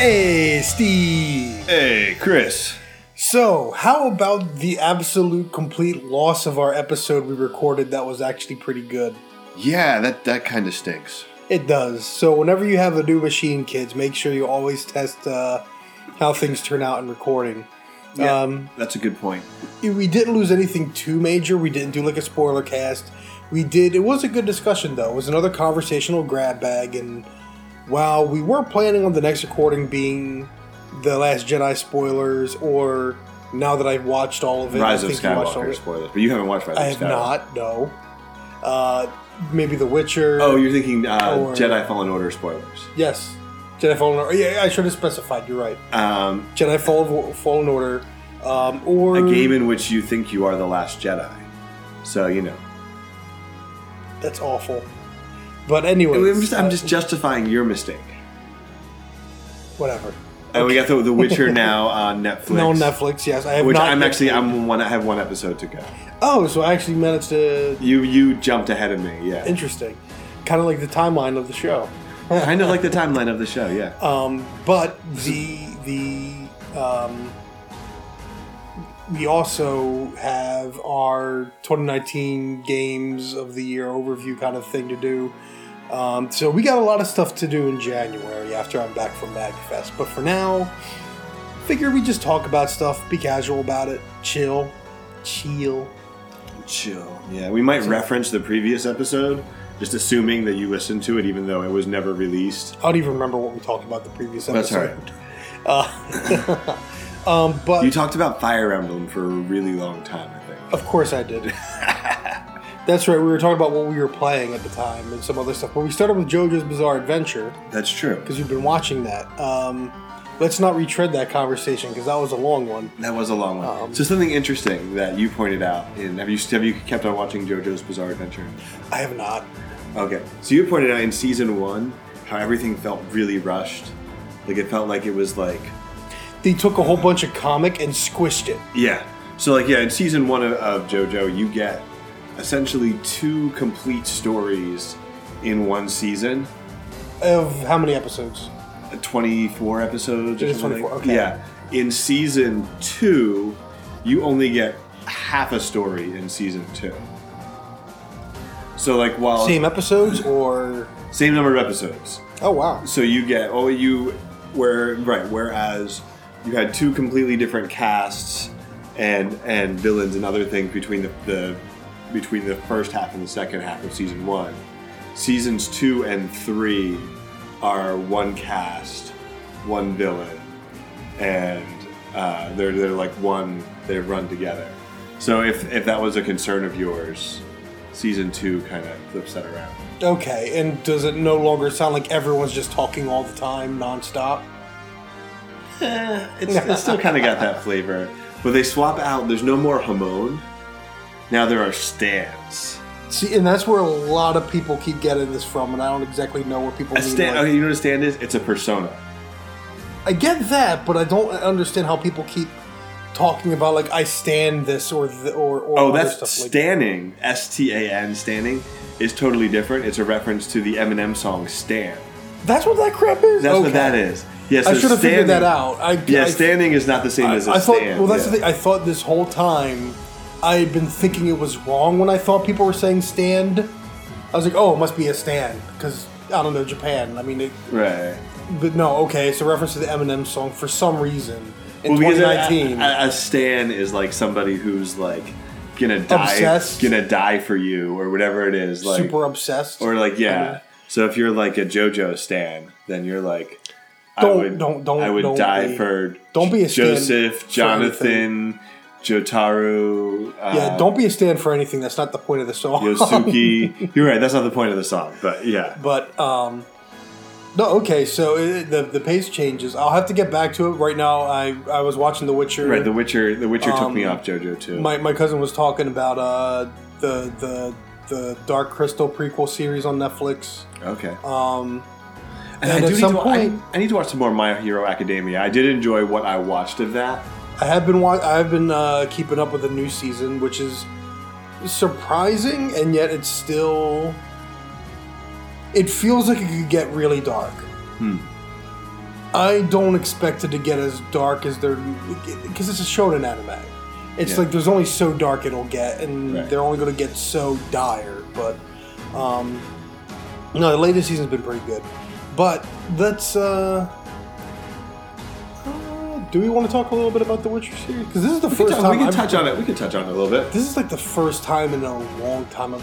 Hey, Steve. Hey, Chris. So, how about the absolute complete loss of our episode we recorded that was actually pretty good? Yeah, that that kind of stinks. It does. So, whenever you have a new machine, kids, make sure you always test uh, how things turn out in recording. Yeah, Um, that's a good point. we didn't lose anything too major. We didn't do like a spoiler cast. We did. It was a good discussion though. It was another conversational grab bag, and while we were planning on the next recording being the Last Jedi spoilers, or now that I've watched all of it, Rise I of think you watched all of Skywalker it. spoilers, but you haven't watched Rise of Sky. I of have Skywalker. not. No. Uh, maybe The Witcher. Oh, you're thinking uh, Or- Jedi Fallen Order spoilers. yes. Jedi Fallen Order. Yeah, I should have specified. You're right. Um, Jedi Fallen, Fallen Order, um, or a game in which you think you are the last Jedi. So you know, that's awful. But anyway, I'm just, I'm just justifying your mistake. whatever. And we got the, the Witcher now on Netflix. No Netflix. Yes, I have Which not. I'm yet actually. I'm one. I have one episode to go. Oh, so I actually managed to. You you jumped ahead of me. Yeah, Interesting. Kind of like the timeline of the show. kind of like the timeline of the show. Yeah. Um, but the the um, we also have our 2019 games of the year overview kind of thing to do. Um, so we got a lot of stuff to do in January after I'm back from MagFest. But for now, figure we just talk about stuff, be casual about it, chill, chill. Chill. Yeah, we might reference the previous episode, just assuming that you listened to it, even though it was never released. I don't even remember what we talked about the previous episode. That's episode. Uh, um, but You talked about Fire Emblem for a really long time, I think. Of course I did. That's right. We were talking about what we were playing at the time and some other stuff. But we started with JoJo's Bizarre Adventure That's true. because you've been watching that. Um, let's not retread that conversation because that was a long one. That was a long one. Um, so something interesting that you pointed out in have you have you kept on watching JoJo's Bizarre Adventure? I have not. Okay, so you pointed out in season one how everything felt really rushed. Like it felt like it was like They took a whole bunch of comic and squished it. yeah. So like yeah, in season one of, of JoJo, you get essentially two complete stories in one season. Of how many episodes? Uh, 24 episodes. or It is 24, okay. Yeah. In season two, you only get half a story in season two. So like while Same episodes or. same number of episodes. Oh, wow. So you get oh you where right whereas you had two completely different casts and and villains and other things between the, the between the first half and the second half of season one. Seasons two and three are one cast, one villain, and uh, they're they're like one. They run together. So if if that was a concern of yours, season two kind of flips that around. Okay. And does it no longer sound like everyone's just talking all the time, nonstop? Eh, it's, it's still kind of got that flavor. But they swap out. There's no more Hamon. Now there are stands. See, and that's where a lot of people keep getting this from, and I don't exactly know where people A mean. stand. like- Okay, you know what a stand is? It's a persona. I get that, but I don't understand how people keep talking about like I stand this or the, or or Oh, that's standing. S T A N. Standing is totally different. It's a reference to the Eminem song "Stan." That's what that crap is. That's Okay. what that is. Yeah, so I should have figured that out. I, Yeah, I, standing is not the same I, as a I thought. stand. well, that's yeah. the thing. I thought this whole time I had been thinking it was wrong when I thought people were saying stand. I was like, oh, it must be a stand because I don't know Japan. I mean, it, Right. but no, okay, it's a reference to the Eminem song for some reason in Well, 2019. a, a stan is like somebody who's like gonna die, Obsessed. gonna die for you, or whatever it is. Like, super obsessed. Or like yeah. I mean- so if you're like a JoJo stan, then you're like, I Don't- would, don't- don't- I would don't die be- for don't be a stan Joseph, Jonathan, Jotaro. Uh, yeah, don't be a stand for anything. That's not the point of the song. Josuke. you're right. That's not the point of the song, but yeah. But um, no, okay. So it, the the pace changes. I'll have to get back to it. Right now, I I was watching The Witcher. Right. The Witcher. The Witcher took me Um, off JoJo too. my my cousin was talking about uh the the the Dark Crystal prequel series on Netflix. okay. Um, and and I at do need to, point- I, I need to watch some more My Hero Academia. I did enjoy what I watched of that. I have been wa- I have been uh, keeping up with the new season, which is surprising, and yet it's still. It feels like it could get really dark. Hmm. I don't expect it to get as dark as they're because it's a shonen anime. It's Yeah. like there's only so dark it'll get, and Right. they're only going to get so dire. But um, no, the latest season's been pretty good. But let's. Uh, uh, do we want to talk a little bit about the Witcher series? Because this is the We can, first touch, time we can I've- touch on it. We can touch on it a little bit. This is like the first time in a long time. Of,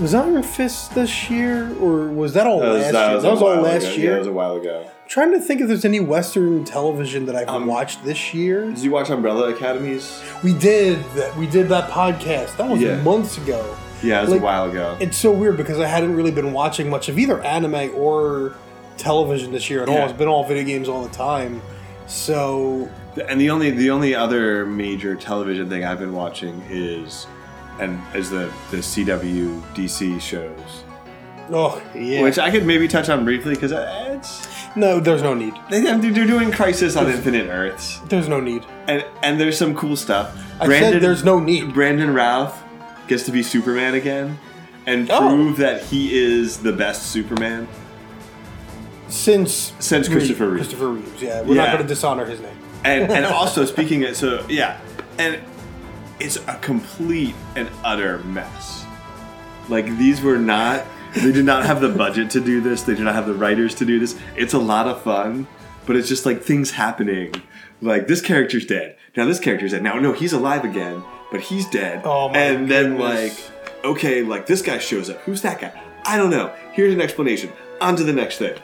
was Iron Fist this year, or was that all last year? That was, a all last ago. year. Yeah, that was a while ago. Trying to think if there's any Western television that I've Um, watched this year. Did you watch Umbrella Academies? We did. We did that podcast. That was Yeah. months ago. Yeah, it was Like- a while ago. It's so weird because I hadn't really been watching much of either anime or television this year at all. It's been all video games all the time. So And the only the only other major television thing I've been watching is and is the the CW DC shows, oh yeah. which I could maybe touch on briefly because it's no, there's no need. they, they're doing Crisis on Infinite Earths, There's no need. and and there's some cool stuff. I said there's no need. Brandon Routh gets to be Superman again and Oh. prove that he is the best Superman. Since Since Christopher Reeve. Christopher Reeves, yeah. We're not going to dishonor his name. and and also speaking of so yeah and it's a complete and utter mess like these were not they did not have the budget to do this. They did not have the writers to do this. It's a lot of fun but it's just like things happening. Like this character's dead. Now this character's dead. Now no he's alive again but he's dead. Oh my and then goodness. like okay like this guy shows up. Who's that guy? I don't know. Here's an explanation. On to the next thing.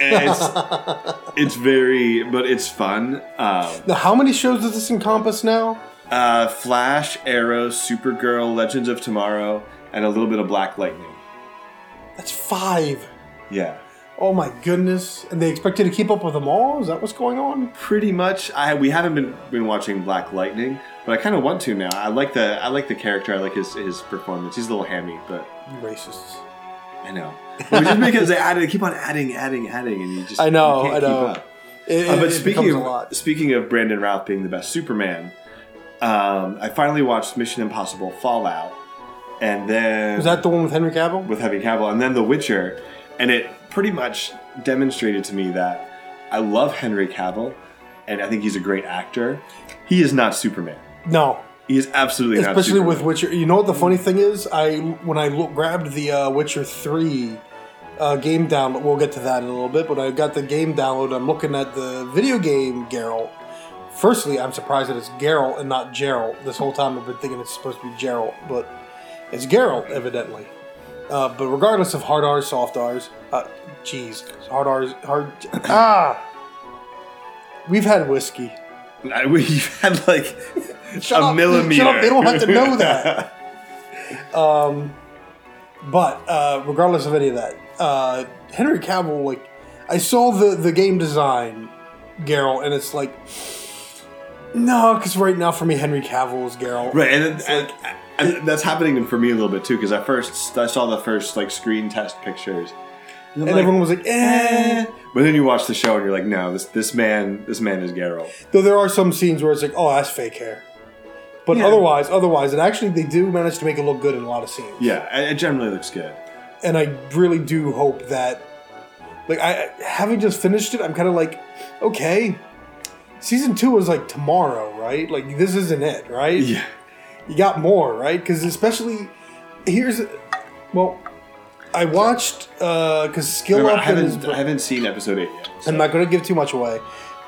And it's, it's very but it's fun. Um, Now, how many shows does this encompass now? uh, Flash, Arrow, Supergirl, Legends of Tomorrow, and a little bit of Black Lightning. That's five. Yeah, Oh my goodness! And they expect you to keep up with them all? Is that what's going on? pretty much. I we haven't been been watching Black Lightning, but I kind of want to now. I like the I like the character. I like his his performance. He's a little hammy, but You racists. I know. But just because they added, keep on adding, adding, adding, and you just I know, I know. It, Uh, but it speaking of a lot. speaking of Brandon Routh being the best Superman, um, I finally watched Mission Impossible Fallout, and then Was that the one with Henry Cavill? with Henry Cavill, and then The Witcher, and it pretty much demonstrated to me that I love Henry Cavill, and I think he's a great actor. He is not Superman. No, He is absolutely not. especially with Witcher. You know what the funny thing is? I when I look, grabbed the uh, Witcher three uh, game download. We'll get to that in a little bit. But I got the game download. I'm looking at the video game Geralt. Firstly, I'm surprised that it's Geralt and not Geralt. This whole time I've been thinking it's supposed to be Geralt, but it's Geralt evidently. Uh, but regardless of hard R's, soft R's, uh, jeez, hard R's, hard ah. We've had whiskey. I- we've had like Shut a up. millimeter. Shut up. They don't have to know that. um, But uh, regardless of any of that, uh, Henry Cavill, like, I saw the the game design, Geralt, and it's like, no, because right now for me, Henry Cavill is Geralt. right, and, and, and that's happening for me a little bit too because I first I saw the first like screen test pictures, I'm And like, everyone was like, eh. eh. But then you watch the show and you're like, no, this this man this man is Geralt. Though there are some scenes where it's like, oh, that's fake hair. But Yeah. otherwise, otherwise, and actually they do manage to make it look good in a lot of scenes. Yeah, it it generally looks good. and I really do hope that, like, I having just finished it, I'm kind of like, okay, season two is like tomorrow, right? Like, this isn't it, right? Yeah. You got more, right? Because especially here's, well, I watched because Skill Remember, Up and his, haven't I haven't seen episode eight yet. so- I'm not going to give too much away,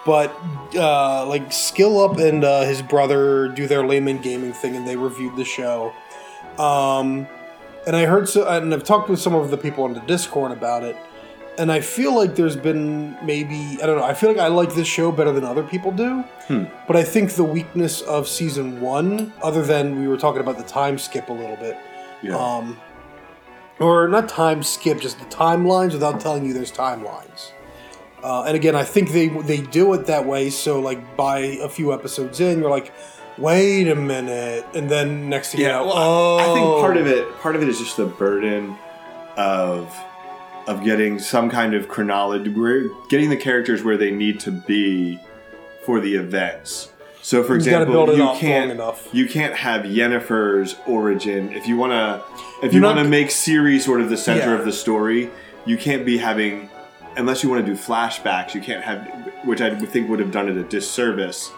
but uh, like Skill Up and uh, his brother do their layman gaming thing, and they reviewed the show. Um, and I heard so, and I've talked with some of the people on the Discord about it, and I feel like there's been maybe I don't know. I feel like I like this show better than other people do, but I think the weakness of season one, other than we were talking about the time skip a little bit, yeah. um, or not time skip, just the timelines without telling you there's timelines. Uh, and again, I think they they do it that way. So like by a few episodes in, you're like, wait a minute, and then next thing you know, well, oh, I think part of it part of it is just the burden of of getting some kind of chronology, where getting the characters where they need to be for the events. So, for example, you can't you can't have Yennefer's origin if you want to if You're you not- to make Ciri sort of the center Yeah. of the story. You can't be having unless you want to do flashbacks, you can't have, which I think would have done it a disservice.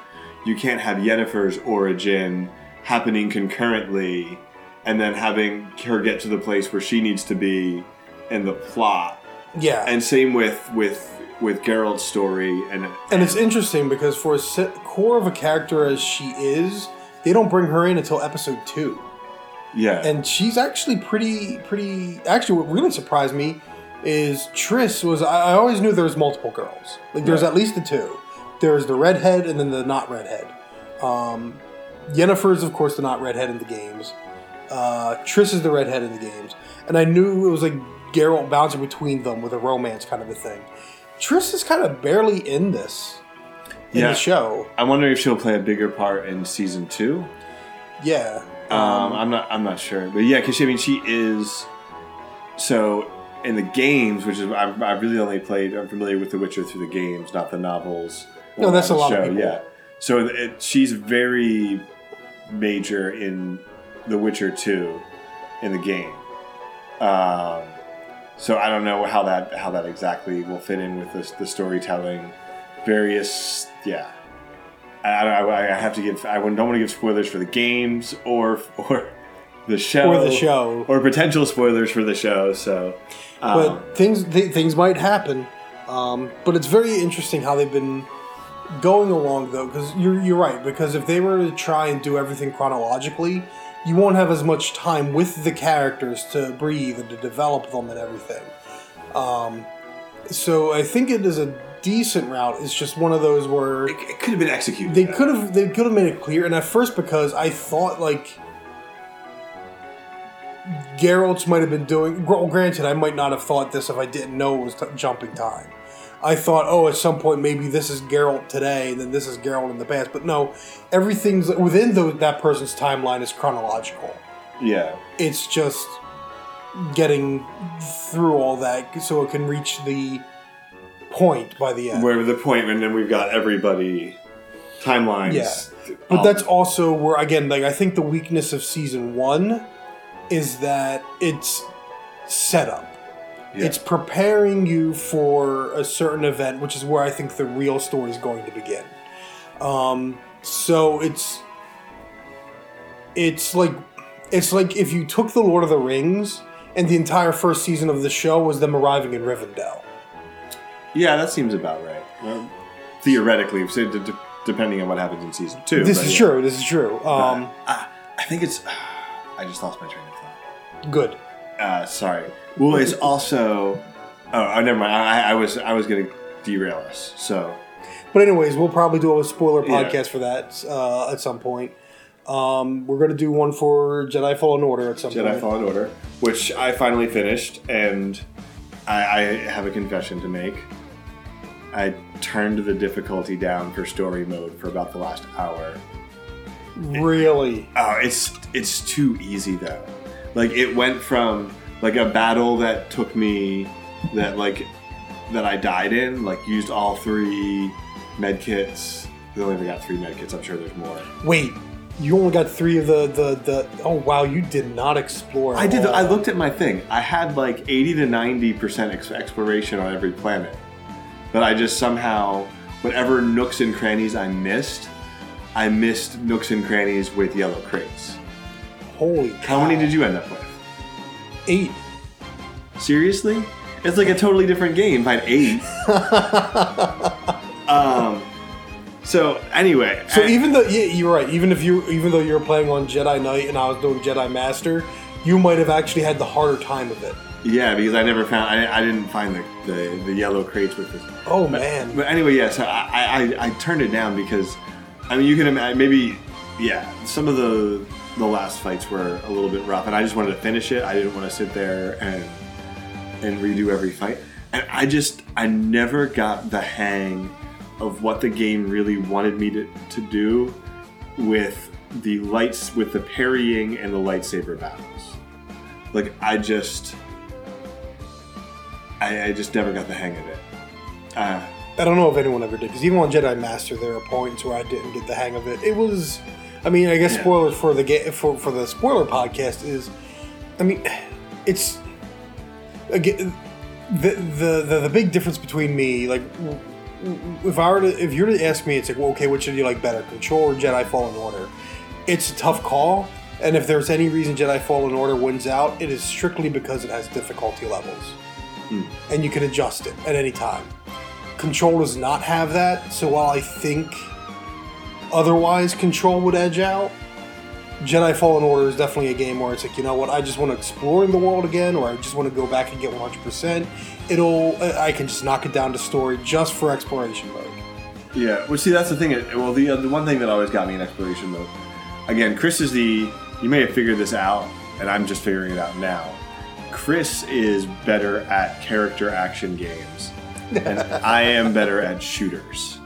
You can't have Yennefer's origin happening concurrently, and then having her get to the place where she needs to be in the plot. Yeah, And same with with with Geralt's story, and And it's interesting because for a core of a character as she is, they don't bring her in until episode two, yeah, and she's actually pretty, pretty. Actually, what really surprised me is Triss was. I, I always knew there was multiple girls. Like there's Right. at least the two. There's the redhead and then the not redhead. Um, Yennefer is of course the not redhead in the games. Uh, Triss is the redhead in the games, and I knew it was like Geralt bouncing between them with a romance kind of a thing. Triss is kind of barely in this in Yeah. the show. I wonder if she'll play a bigger part in season two. Yeah. Um, I'm not. I'm not sure, but yeah, because she. I mean, she is. So in the games, which is I've, I've really only played. I'm familiar with The Witcher through the games, not the novels. No, that's a lot of people. Yeah. So it, she's very major in The Witcher two, in the game. Um, so I don't know how that how that exactly will fit in with this, the storytelling. Various, yeah. I, I, I have to give. I don't want to give spoilers for the games or or the show Or the show. or potential spoilers for the show. So, um, but things th- things might happen. Um, but it's very interesting how they've been going along though, because you're you're right. Because if they were to try and do everything chronologically, you won't have as much time with the characters to breathe and to develop them and everything. Um, so I think it is a decent route. It's just one of those where it, it could have been executed. they could have they could have made it clear. And at first, because I thought like Geralt's might have been doing. Well, granted, I might not have thought this if I didn't know it was t- jumping time. I thought, oh, at some point maybe this is Geralt today, and then this is Geralt in the past. But no, everything's within the, that person's timeline is chronological. Yeah. It's just getting through all that so it can reach the point by the end. Where the point, and then we've got everybody timelines. Yeah. But Um, that's also where again, like I think the weakness of season one is that it's setup. Yeah. It's preparing you for a certain event, which is where I think the real story is going to begin. Um, so it's it's like it's like if you took the Lord of the Rings and the entire first season of the show was them arriving in Rivendell. yeah, that seems about right. Well, theoretically, so d- d- depending on what happens in season two. This is yeah. true. This is true. Um, I, I think it's. I just lost my train of thought. good. Uh, sorry. Well, it's also. Oh, oh, never mind. I, I was I was going to derail us. So But anyways, we'll probably do a spoiler Yeah. podcast for that uh, at some point. Um, we're gonna do one for Jedi Fallen Order at some Jedi point. Fallen Order, which I finally finished, and I, I have a confession to make. I turned the difficulty down for story mode for about the last hour. Really? Oh, it's it's too easy though. Like it went from like a battle that took me that like that I died in, like used all three med kits. I only got three med kits. I'm sure there's more. Wait, you only got three of the the the. Oh wow, you did not explore. I did. I looked at my thing. I had like 80 to 90 percent exploration on every planet, but I just somehow whatever nooks and crannies I missed, I missed nooks and crannies with yellow crates. Holy. How many did you end up with? Eight. Seriously? It's like a totally different game. Had eight. um. So anyway, So I- even though yeah, you're right. Even if you even though you were playing on Jedi Knight and I was doing Jedi Master, you might have actually had the harder time of it. yeah, because I never found. I, I didn't find the, the the yellow crates with this. Oh man. But anyway, yeah. So I, I I turned it down because, I mean, you can imagine maybe, yeah. Some of the the last fights were a little bit rough, and I just wanted to finish it. I didn't want to sit there and and redo every fight. And I just I never got the hang of what the game really wanted me to, to do with the lights with the parrying and the lightsaber battles. Like I just I, I just never got the hang of it. Uh, I don't know if anyone ever did because even on Jedi Master, there are points where I didn't get the hang of it. It was, I mean, I guess Yeah. spoilers for the ga- for for the spoiler podcast is, I mean, it's again the, the the the big difference between me, like, if I were to, if you were to ask me, it's like, well, okay, which do you like better, Control or Jedi Fallen Order? It's a tough call, and if there's any reason Jedi Fallen Order wins out, it is strictly because it has difficulty levels, hmm. and you can adjust it at any time. Control does not have that, so while I think otherwise Control would edge out, Jedi Fallen Order is definitely a game where it's like, you know what, I just want to explore the world again, or I just want to go back and get 100%. It'll, I can just knock it down to story just for exploration mode. Yeah, well, see, that's the thing. Well, the uh, the one thing that always got me in exploration mode, again, Chris is the. You may have figured this out, and I'm just figuring it out now. Chris is better at character action games, and I am better at shooters.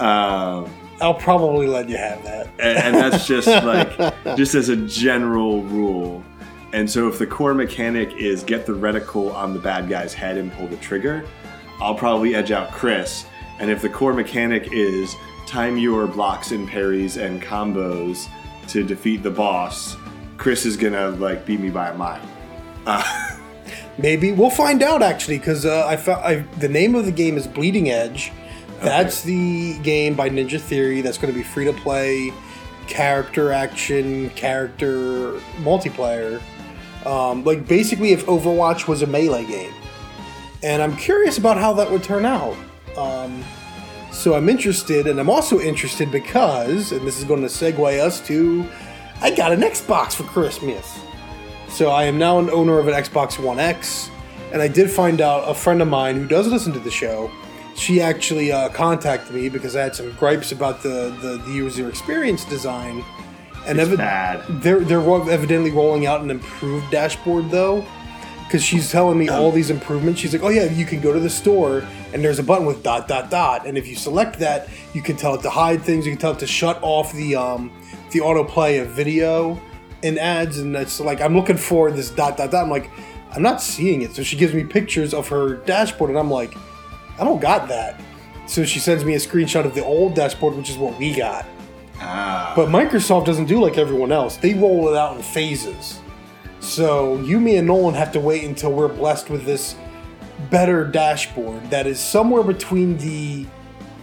Um, I'll probably let you have that. and, and that's just like just as a general rule. And so, if the core mechanic is get the reticle on the bad guy's head and pull the trigger, I'll probably edge out Chris. And if the core mechanic is time your blocks and parries and combos to defeat the boss, Chris is gonna like beat me by a mile. Maybe we'll find out actually, because uh, I found I, the name of the game is Bleeding Edge. That's the game by Ninja Theory that's going to be free to play, character action, character multiplayer. Um, like basically, if Overwatch was a melee game, and I'm curious about how that would turn out. Um, so I'm interested, and I'm also interested because, and this is going to segue us to, I got an Xbox for Christmas. So I am now an owner of an Xbox One X, and I did find out a friend of mine who does listen to the show. She actually uh, contacted me because I had some gripes about the, the, the user experience design, and It's evi- bad. they're they're evidently rolling out an improved dashboard though, because she's telling me all these improvements. She's like, "Oh yeah, you can go to the store and there's a button with dot dot dot, and if you select that, you can tell it to hide things. You can tell it to shut off the um the autoplay of video and ads, and it's like I'm looking for this dot dot dot. I'm like, I'm not seeing it. So she gives me pictures of her dashboard, and I'm like, I don't got that. So she sends me a screenshot of the old dashboard, which is what we got. Ah, But Microsoft doesn't do like everyone else. They roll it out in phases. So you, me, and Nolan have to wait until we're blessed with this better dashboard that is somewhere between the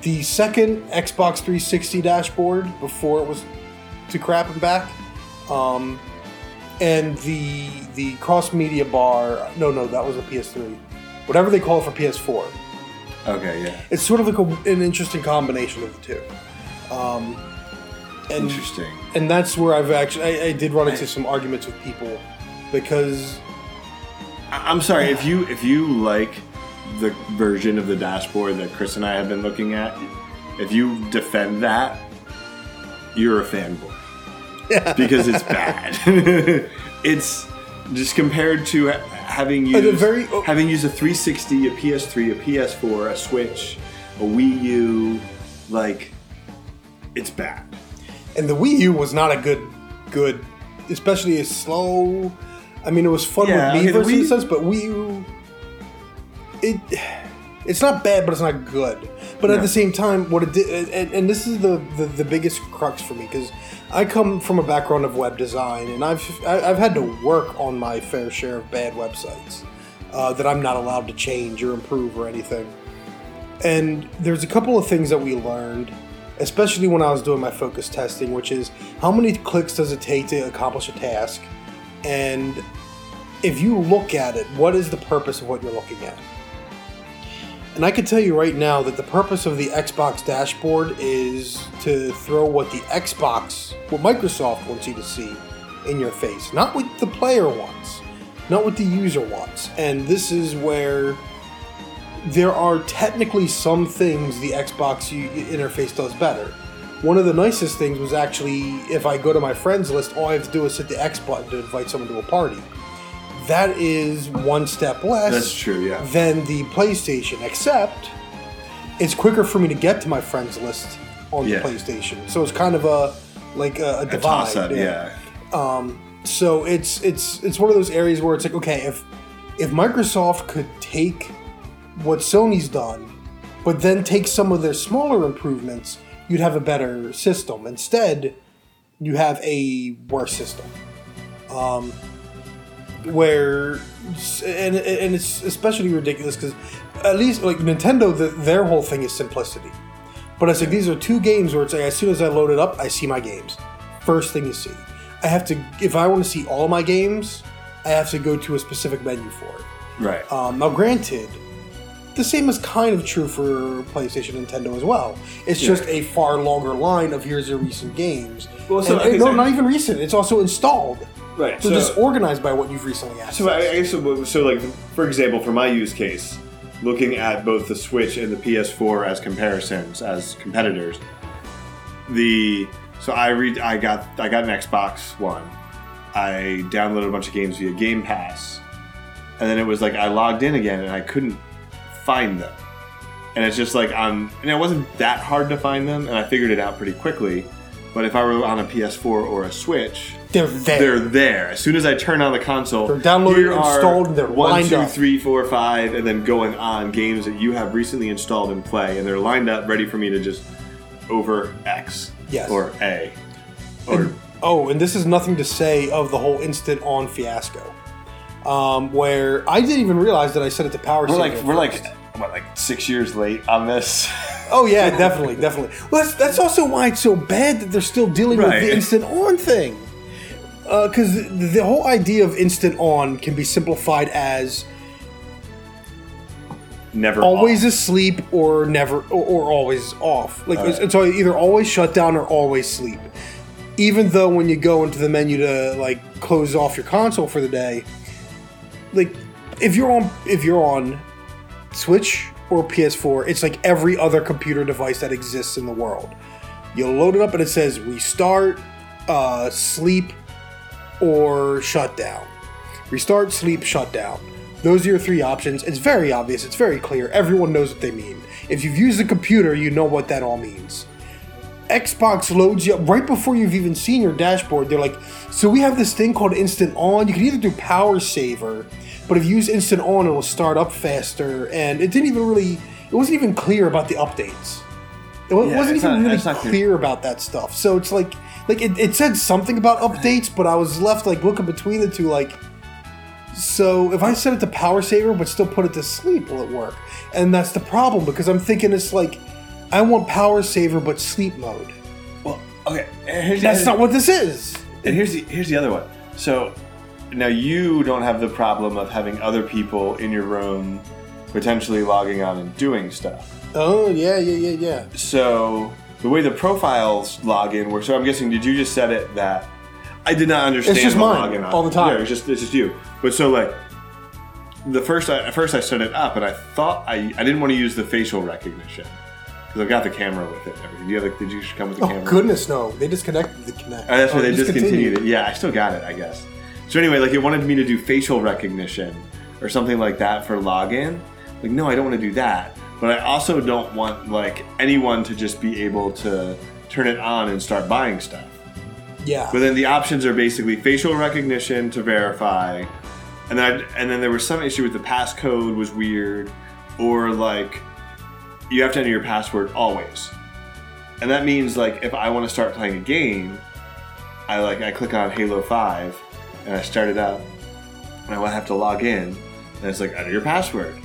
the second Xbox 360 dashboard before it was to crap and back, um, and the the cross media bar. No, no, that was a PS3. Whatever they call it for PS4 okay, yeah, it's sort of like a, an interesting combination of the two. Um, and interesting. and that's where I've actually I, I did run into some arguments with people because I- I'm sorry if you if you like the version of the dashboard that Chris and I have been looking at. If you defend that, you're a fanboy because it's bad. it's just compared to having used very- oh. having used a 360, a PS3, a PS4, a Switch, a Wii U. Like, it's bad. and the Wii U was not a good good, especially a slow. I mean, it was fun Yeah, with okay, the in a sense, but Wii U, it it's not bad, but it's not good. But at the same time, what it did, and, and this is the, the the biggest crux for me because I come from a background of web design, and I've I've had to work on my fair share of bad websites uh, that I'm not allowed to change or improve or anything. And there's a couple of things that we learned, especially when I was doing my focus testing, which is how many clicks does it take to accomplish a task? And if you look at it, what is the purpose of what you're looking at? And I can tell you right now that the purpose of the Xbox dashboard is to throw what the Xbox, what Microsoft wants you to see in your face, not what the player wants, not what the user wants. And this is where there are technically some things the Xbox interface does better. One of the nicest things was actually if I go to my friends list, all I have to do is hit the X button to invite someone to a party. That is one step less That's true, yeah. than the PlayStation, except it's quicker for me to get to my friends list on Yeah. the PlayStation. So it's kind of a like a, a A divide. up, yeah. So it's it's it's one of those areas where it's like, okay, if if Microsoft could take what Sony's done, but then take some of their smaller improvements, you'd have a better system. Instead, you have a worse system. Um, where and and it's especially ridiculous because at least like Nintendo, the, their whole thing is simplicity. But it's like these are two games where it's like as soon as I load it up, I see my games. First thing you see, I have to if I want to see all my games, I have to go to a specific menu for it. Right. Um, now, granted, the same is kind of true for PlayStation, Nintendo as well. It's Yeah. just a far longer line of here's your recent games. Well, so, And- okay, and no, not even recent. It's also installed. Right. So, just organized by what you've recently accessed. So I, I guess so, so like for example, for my use case, looking at both the Switch and the PS4 as comparisons as competitors, the so I read I got I got an Xbox One, I downloaded a bunch of games via Game Pass, and then it was like I logged in again and I couldn't find them, and it's just like on and it wasn't that hard to find them, and I figured it out pretty quickly. But if I were on a PS4 or a Switch, they're there. they're there. As soon as I turn on the console, They're downloaded, here installed, and they're one, two, three, four, five, and then going on games that you have recently installed and play, and they're lined up, ready for me to just over X Yes. or A. Or And- oh, and this is nothing to say of the whole instant on fiasco, um, where I didn't even realize that I set it to power. we're like we're like what like six years late on this. Oh yeah, definitely, definitely. Well, that's, that's also why it's so bad that they're still dealing with the instant on thing. Because the, the whole idea of instant on can be simplified as Never always off. asleep or never or, or always off. Like it's, Alright. it's either always shut down or always sleep. Even though when you go into the menu to like close off your console for the day, like if you're on if you're on Switch or PS4, it's like every other computer device that exists in the world. You load it up and it says restart, uh, sleep, or shut down. Restart, sleep, shut down. Those are your three options. It's very obvious, it's very clear. Everyone knows what they mean. If you've used a computer, you know what that all means. Xbox loads you up right before you've even seen your dashboard. They're like, so we have this thing called Instant On. You can either do Power Saver, but if you use Instant On, it'll start up faster. And it didn't even really, it wasn't even clear about the updates. It Yeah, wasn't even not- really clear. clear. about that stuff. So it's like, like it, it said something about updates, but I was left like looking between the two, like, so if I set it to power saver but still put it to sleep, will it work? And that's the problem because I'm thinking it's like I want power saver but sleep mode. Well, okay. Here's, That's not what this is. And here's the here's the other one. So now you don't have the problem of having other people in your room potentially logging on and doing stuff. Oh yeah, yeah, yeah, yeah. So the way the profiles login works. So I'm guessing did you just set it that? I did not understand. It's just the mine, login all the time. Yeah, it's just it's just you. But so like the first I, at first I set it up and I thought I I didn't want to use the facial recognition because I've got the camera with it. and everything. Do you have the, did you come with the Oh camera? goodness, no! They disconnected the connect. Oh, that's Or oh, why they discontinued it. Yeah, I still got it, I guess. So anyway, like it wanted me to do facial recognition or something like that for login. Like, no, I don't want to do that. But I also don't want like anyone to just be able to turn it on and start buying stuff. Yeah. But then the options are basically facial recognition to verify, and then I, and then there was some issue with the passcode was weird, or like you have to enter your password always, and that means like if I want to start playing a game, I like I click on Halo Five, and I start it up, and I have to log in, and it's like enter your password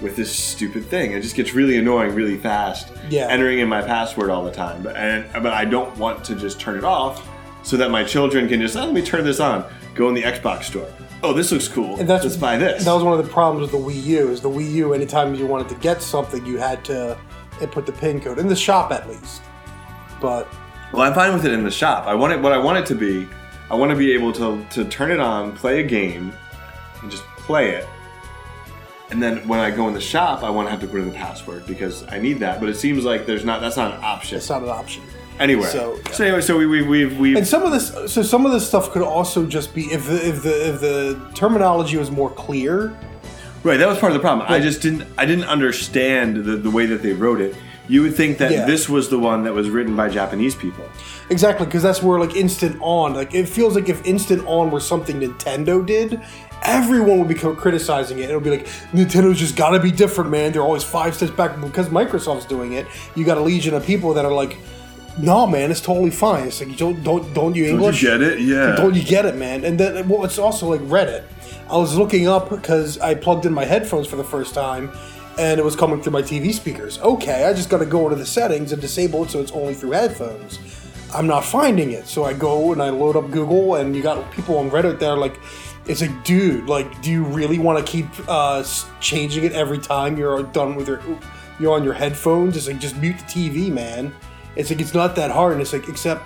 with this stupid thing. It just gets really annoying really fast. Yeah. Entering in my password all the time, but and but I don't want to just turn it off so that my children can just oh, let me turn this on. Go in the Xbox store. Oh, this looks cool. And that's Let's buy this. That was one of the problems with the Wii U. Is the Wii U? Anytime you wanted to get something, you had to input the pin code in the shop at least. But Well, I'm fine with it in the shop. I want it. What I want it to be, I want to be able to to turn it on, play a game, and just play it. And then when I go in the shop, I want to have to put in the password because I need that. But it seems like there's not. That's not an option it's not an option. anywhere. so- So, anyway, so we we we've we've And some of this, so some of this stuff could also just be if the if the if the terminology was more clear. right. That was part of the problem. I just didn't. I didn't understand the the way that they wrote it. You would think that Yeah. this was the one that was written by Japanese people. Exactly, because that's where like instant on, like it feels like if instant on were something Nintendo did, everyone would be co- criticizing it. It would be like Nintendo's just got to be different, man. They're always five steps back because Microsoft's doing it. You got a legion of people that are like, no, man, it's totally fine. It's like you don't don't don't you English? Don't you get it? Yeah. Don't you get it, man? And then well, it's also like Reddit. I was looking up because I plugged in my headphones for the first time, and it was coming through my TV speakers. Okay, I just got to go into the settings and disable it so it's only through headphones. I'm not finding it, so I go and I load up Google, and you got people on Reddit that are like, "It's like, dude, like, do you really want to keep uh, changing it every time you're done with your you're on your headphones? It's like just mute the TV, man. It's like it's not that hard, and it's like except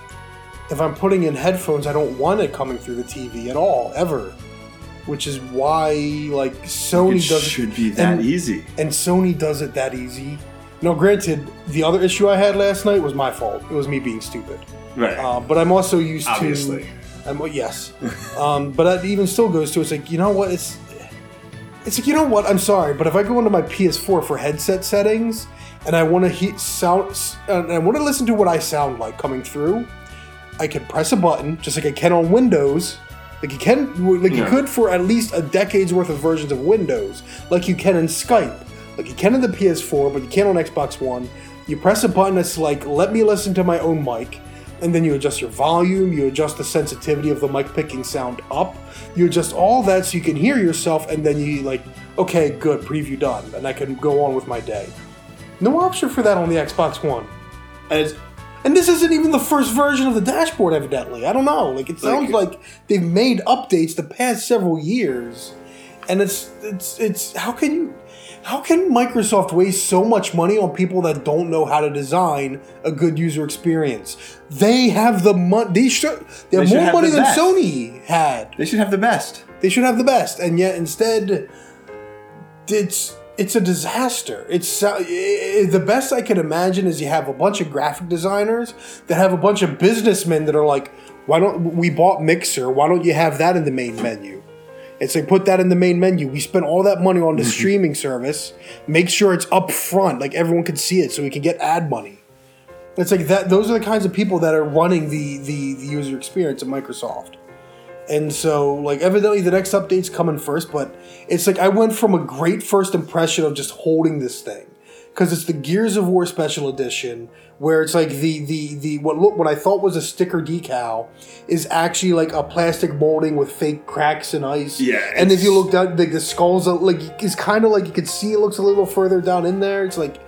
if I'm putting in headphones, I don't want it coming through the TV at all, ever. Which is why like Sony does It does should be that and- easy. and Sony does it that easy. Now, granted, the other issue I had last night was my fault. It was me being stupid. Right. Uh, but I'm also used Obviously. to. I'm, yes. um, but that even still goes to it's like you know what it's. It's like you know what I'm sorry, but if I go into my PS4 for headset settings and I want to heat sound and I want to listen to what I sound like coming through, I can press a button just like I can on Windows, like you can like you could for at least a decade's worth of versions of Windows, like you can in Skype, like you can in the PS4, but you can't on Xbox One. You press a button that's like let me listen to my own mic, and then you adjust your volume, you adjust the sensitivity of the mic picking sound up, you adjust all that so you can hear yourself, and then you like okay, good, preview done, and I can go on with my day. No option for that on the Xbox One. And it's, And this isn't even the first version of the dashboard, evidently. I don't know. Like it sounds Like- like, they've made updates the past several years, and it's it's it's how can you how can Microsoft waste so much money on people that don't know how to design a good user experience? They have the money. They should. They have They should more have money than best. Sony had. they should have the best. They should have the best, and yet instead, it's it's a disaster. It's so- i- i- the best I could imagine is you have a bunch of graphic designers that have a bunch of businessmen that are like, why don't we bought Mixer? Why don't you have that in the main menu? It's like put that in the main menu. We spent all that money on the mm-hmm. streaming service. Make sure it's up front, like everyone can see it, so we can get ad money. It's like that. Those are the kinds of people that are running the the, the user experience at Microsoft. And so, like, evidently the next update's coming first, but it's like I went from a great first impression of just holding this thing. Because it's the Gears of War Special Edition, where it's like the the the what look what I thought was a sticker decal is actually like a plastic molding with fake cracks and ice. Yeah, And if you look down, like the skulls, are, like it's kind of like you can see it looks a little further down in there. It's like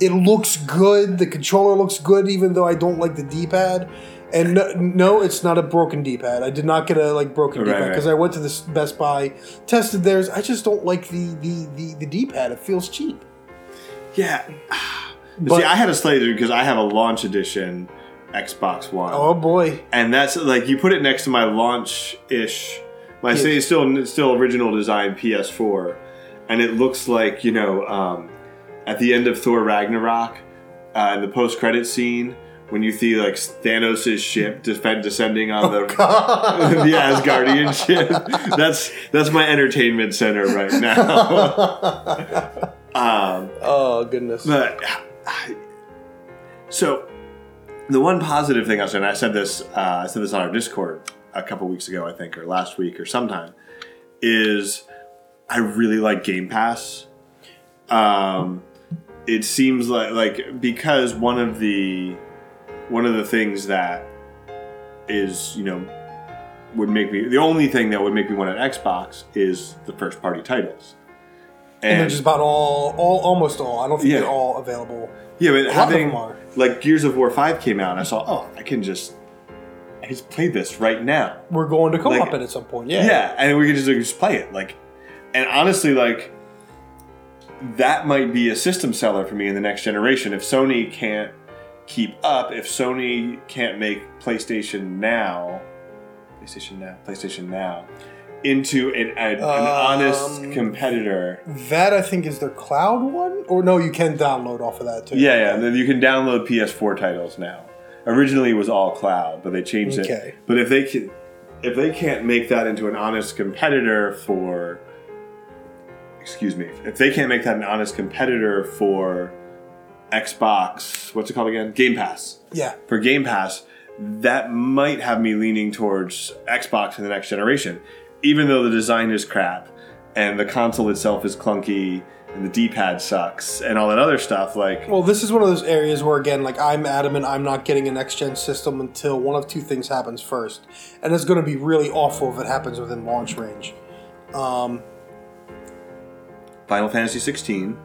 it looks good. The controller looks good, even though I don't like the D-pad. And no, no it's not a broken D-pad. I did not get a like broken Right, D-pad right. because I went to this Best Buy, tested theirs. I just don't like the the the, the D-pad. It feels cheap. Yeah. But- See, I had a slightly because I have a launch edition Xbox One. Oh boy, and that's like you put it next to my launch ish. My say still still original design PS4, and it looks like you know um, at the end of Thor Ragnarok, uh, in the post credit scene when you see like Thanos' ship defend, descending on the the Asgardian ship. That's that's my entertainment center right now. um, oh goodness. but so the one positive thing I said, and I said this, uh, I said this on our Discord a couple weeks ago, I think, or last week or sometime, is I really like Game Pass. Um, it seems like like because one of the one of the things that is you know would make me the only thing that would make me want an Xbox is the first party titles. and they're just about all, all, almost all. I don't think Yeah. they're all available. Yeah, but having like Gears of War Five came out, and I saw, oh, I can just, I can just play this right now. We're going to co-op Like- it at some point. Yeah. Yeah, and we can just, like, just play it. Like, and honestly, like, that might be a system seller for me in the next generation. If Sony can't keep up, if Sony can't make PlayStation Now, PlayStation Now, PlayStation Now, into an, an, an honest Um, competitor. That I think is their cloud one, or no, you can download off of that too. Yeah, yeah. Then you can download PS4 titles now. Originally, it was all cloud, but they changed Okay. it. But if they can, if they can't make that into an honest competitor for, excuse me, if they can't make that an honest competitor for Xbox, what's it called again? Game Pass. Yeah. For Game Pass, that might have me leaning towards Xbox in the next generation, even though the design is crap and the console itself is clunky and the D-pad sucks and all that other stuff. Like, Well, this is one of those areas where, again, like I'm adamant, I'm not getting a next gen system until one of two things happens first, and it's going to be really awful if it happens within launch range. um, Final Fantasy 16.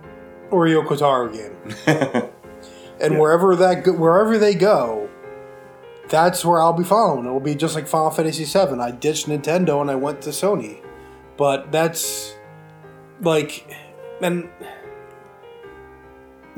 Or a Yoko Taro game. and wherever that go, wherever they go, that's where I'll be following. It'll be just like Final Fantasy VII. I ditched Nintendo and I went to Sony, but that's like, and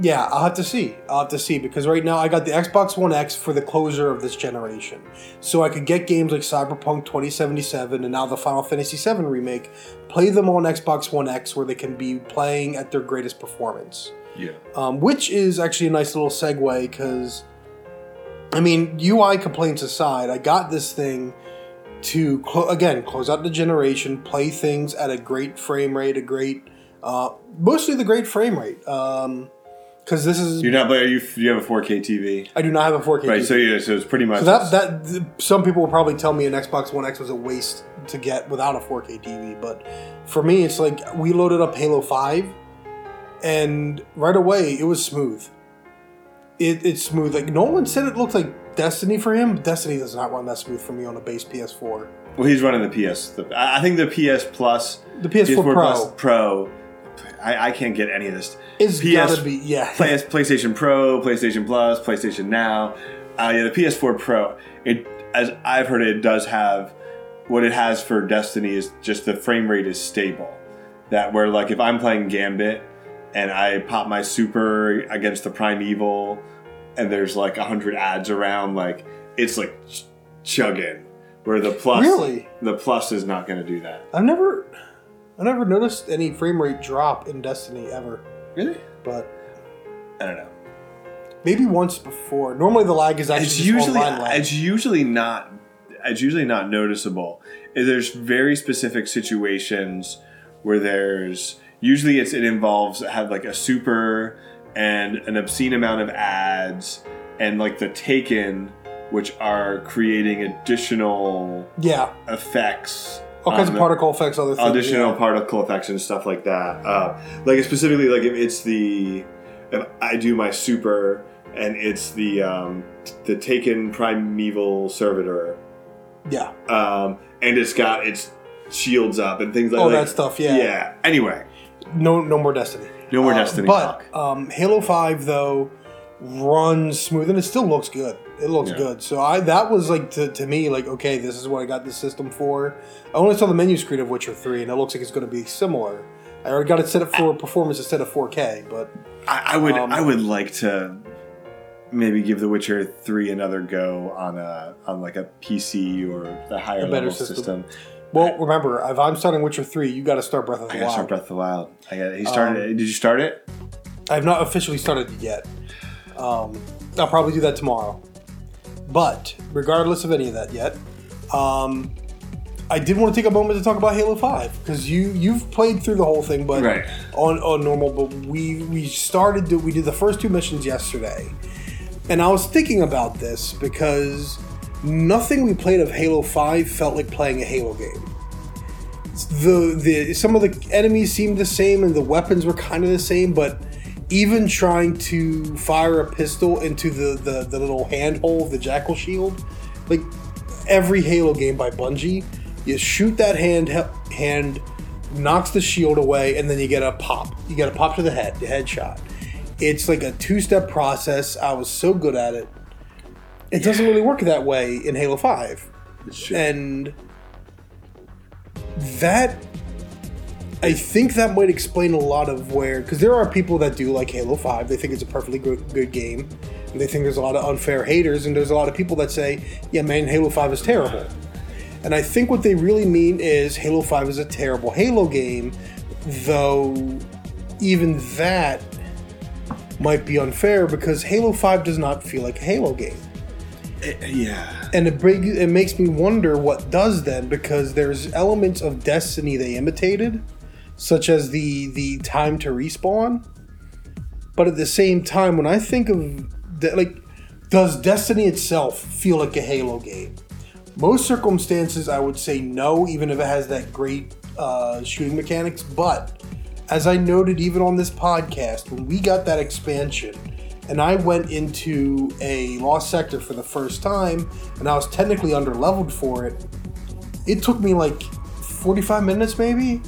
yeah, I'll have to see. I'll have to see because right now I got the Xbox One X for the closure of this generation, so I could get games like Cyberpunk 2077 and now the Final Fantasy VII remake, play them on Xbox One X where they can be playing at their greatest performance yeah. um, which is actually a nice little segue because, I mean, UI complaints aside, I got this thing to clo- again close out the generation, play things at a great frame rate, a great, uh, mostly the great frame rate. Because this is, You're not, but are you, you have a 4K TV? I do not have a 4K. Right, TV. so yeah, so it's pretty much. So that that some people will probably tell me an Xbox One X was a waste to get without a 4K TV, but for me, it's like we loaded up Halo Five, and right away it was smooth. It, it's smooth. Like Nolan said, it looked like Destiny for him. Destiny does not run that smooth for me on a base PS4. well, he's running the PS. The, I I think the PS Plus, The PS4, Pro Plus Pro. I, I can't get any of this. is PS gotta be yeah. Play, PlayStation Pro, PlayStation Plus, PlayStation Now. Uh, yeah, the PS4 Pro. It, as I've heard, it does have what it has for Destiny is just the frame rate is stable. That where like if I'm playing Gambit and I pop my super against the Primeval, and there's like a hundred ads around, like it's like ch- chugging. Where the plus, Really? the plus is not going to do that. I've never, I never noticed any frame rate drop in Destiny ever, Really? but I don't know. maybe once before. Normally the lag is actually it's just usually online lag. it's usually not it's usually not noticeable. There's very specific situations where there's usually it's it involves have like a super and an obscene amount of ads and like the taken which are creating additional yeah, effects all kinds on of particle effects, other things. additional yeah. particle effects and stuff like that. Uh, like specifically, like if it's the if I do my super and it's the um, the Taken Primeval Servitor, Yeah. um, and it's got its shields up and things like that. Oh, like- that stuff, yeah. Yeah. Anyway, No, no more Destiny. no more Uh, Destiny But talk. um, Halo Five though runs smooth and it still looks good. It looks Yeah. good. So I that was like to, to me like okay, this is what I got the system for. I only saw the menu screen of Witcher Three and it looks like it's going to be similar. I already got it set up for performance instead of 4K, but I, I would um, I would like to maybe give The Witcher Three another go on a on like a PC or the higher level system. system. well, remember if I'm starting Witcher Three, you got to start Breath of the I gotta Wild. start Breath of the Wild. I got. He started. Um, did you start it? I have not officially started it yet. Um, I'll probably do that tomorrow. But regardless of any of that yet, um, I did want to take a moment to talk about Halo Five because you you've played through the whole thing, but Right. on on normal. But we we started to, we did the first two missions yesterday, and I was thinking about this because nothing we played of Halo Five felt like playing a Halo game the the some of the enemies seemed the same and the weapons were kind of the same, but even trying to fire a pistol into the the, the little handhole of the jackal shield, like every Halo game by Bungie, you shoot that hand hand knocks the shield away, and then you get a pop. You get a pop to the head, the headshot. It's like a two step process. I was so good at it. It doesn't really work that way in Halo Five and that I think that might explain a lot of where because there are people that do like Halo Five. They think it's a perfectly good, good game, and they think there's a lot of unfair haters, and there's a lot of people that say, "Yeah, man, Halo Five is terrible." And I think what they really mean is Halo Five is a terrible Halo game, though even that might be unfair because Halo Five does not feel like a Halo game eh, yeah. and it bring, it makes me wonder what does then because there's elements of Destiny they imitated, such as the the time to respawn. But at the same time, when I think of de- like, does Destiny itself feel like a Halo game? Most circumstances, I would say no, even if it has that great uh, shooting mechanics. But as I noted, even on this podcast, when we got that expansion, and I went into a lost sector for the first time, and I was technically under leveled for it, it took me like 45 minutes maybe?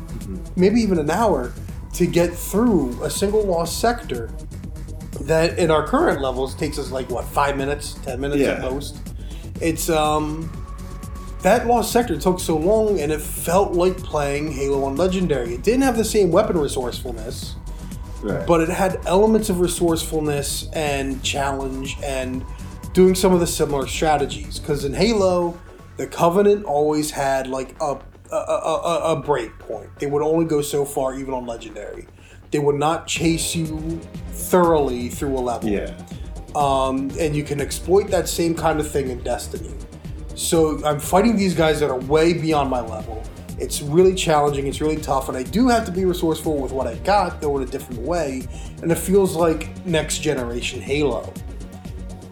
Maybe even an hour to get through a single lost sector that in our current levels takes us like what five minutes ten minutes at most? It's um that lost sector took so long and it felt like playing halo on legendary. It didn't have the same weapon resourcefulness Right. but it had elements of resourcefulness and challenge and doing some of the similar strategies. Because in Halo, the Covenant always had like a a, a, a break point. They would only go so far, even on Legendary. They would not chase you thoroughly through a level yeah. um, and you can exploit that same kind of thing in Destiny. So I'm fighting these guys that are way beyond my level. It's really challenging. It's really tough, and I do have to be resourceful with what I got, though in a different way. And it feels like next generation Halo.